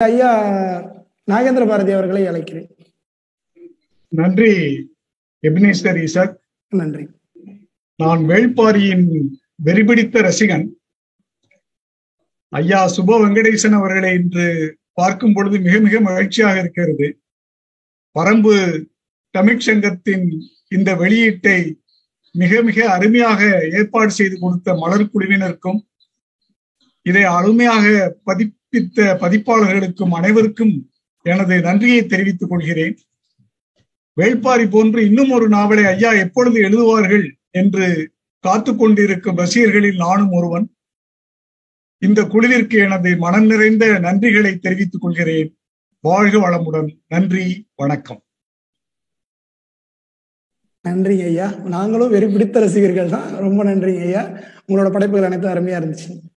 ஐயா நாகேந்திர பாரதி அவர்களை அழைக்கிறேன். நன்றி எபினேஸ்வர் ஈசக் நன்றி. நான் வேள்பாரியின் வெறிபிடித்த ரசிகன். ஐயா சுப வெங்கடேசன் அவர்களை இன்று பார்க்கும் பொழுது மிக மிக மகிழ்ச்சியாக இருக்கிறது. பரம்பு தமிழ் சங்கத்தின் இந்த வெளியீட்டை மிக மிக அருமையாக ஏற்பாடு செய்து கொடுத்த மலர் குழுவினருக்கும் இதை அருமையாக கற்பித்த பதிப்பாளர்களுக்கும் அனைவருக்கும் எனது நன்றியை தெரிவித்துக் கொள்கிறேன். வேள்பாரி போன்று இன்னும் ஒரு நாவலை ஐயா எப்பொழுது எழுதுவார்கள் என்று காத்து கொண்டிருக்கும் ரசிகர்களில் நானும் ஒருவன். இந்த குழுவிற்கு எனது மனம் நிறைந்த நன்றிகளை தெரிவித்துக் கொள்கிறேன். வாழ்க வளமுடன். நன்றி வணக்கம். நன்றி ஐயா. நாங்களும் வெறி பிடித்த ரசிகர்கள் தான். ரொம்ப நன்றி ஐயா. உங்களோட படைப்புகள் அனைத்தும் அருமையா இருந்துச்சு.